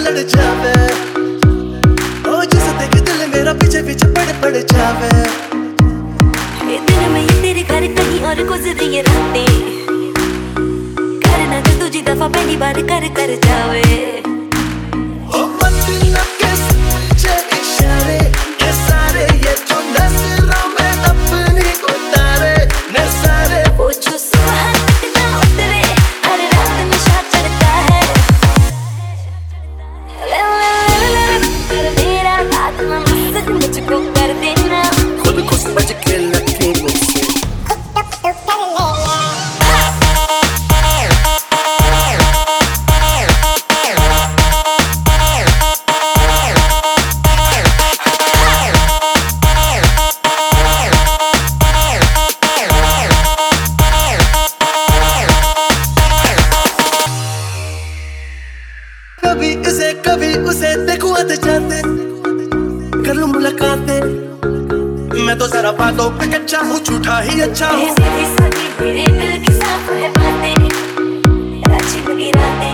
चढ़ जावे। ओ, जिस देख दिल मेरा पीछे पीछे पड़ पड़ जावे। ये दिन में ये तेरे घर कहीं और गुजर ये रातें। करना तो तुझी दफ़ा पहली बार कर कर जावे। कभी इसे कभी उसे देखूँ आते जाते। कर लूँ मुलाकातें। मैं तो जरा बातों पे कच्चा हूँ झूठा ही अच्छा हूँ। मेरे दिल की साफ़ है बातें। अच्छी लगी रातें।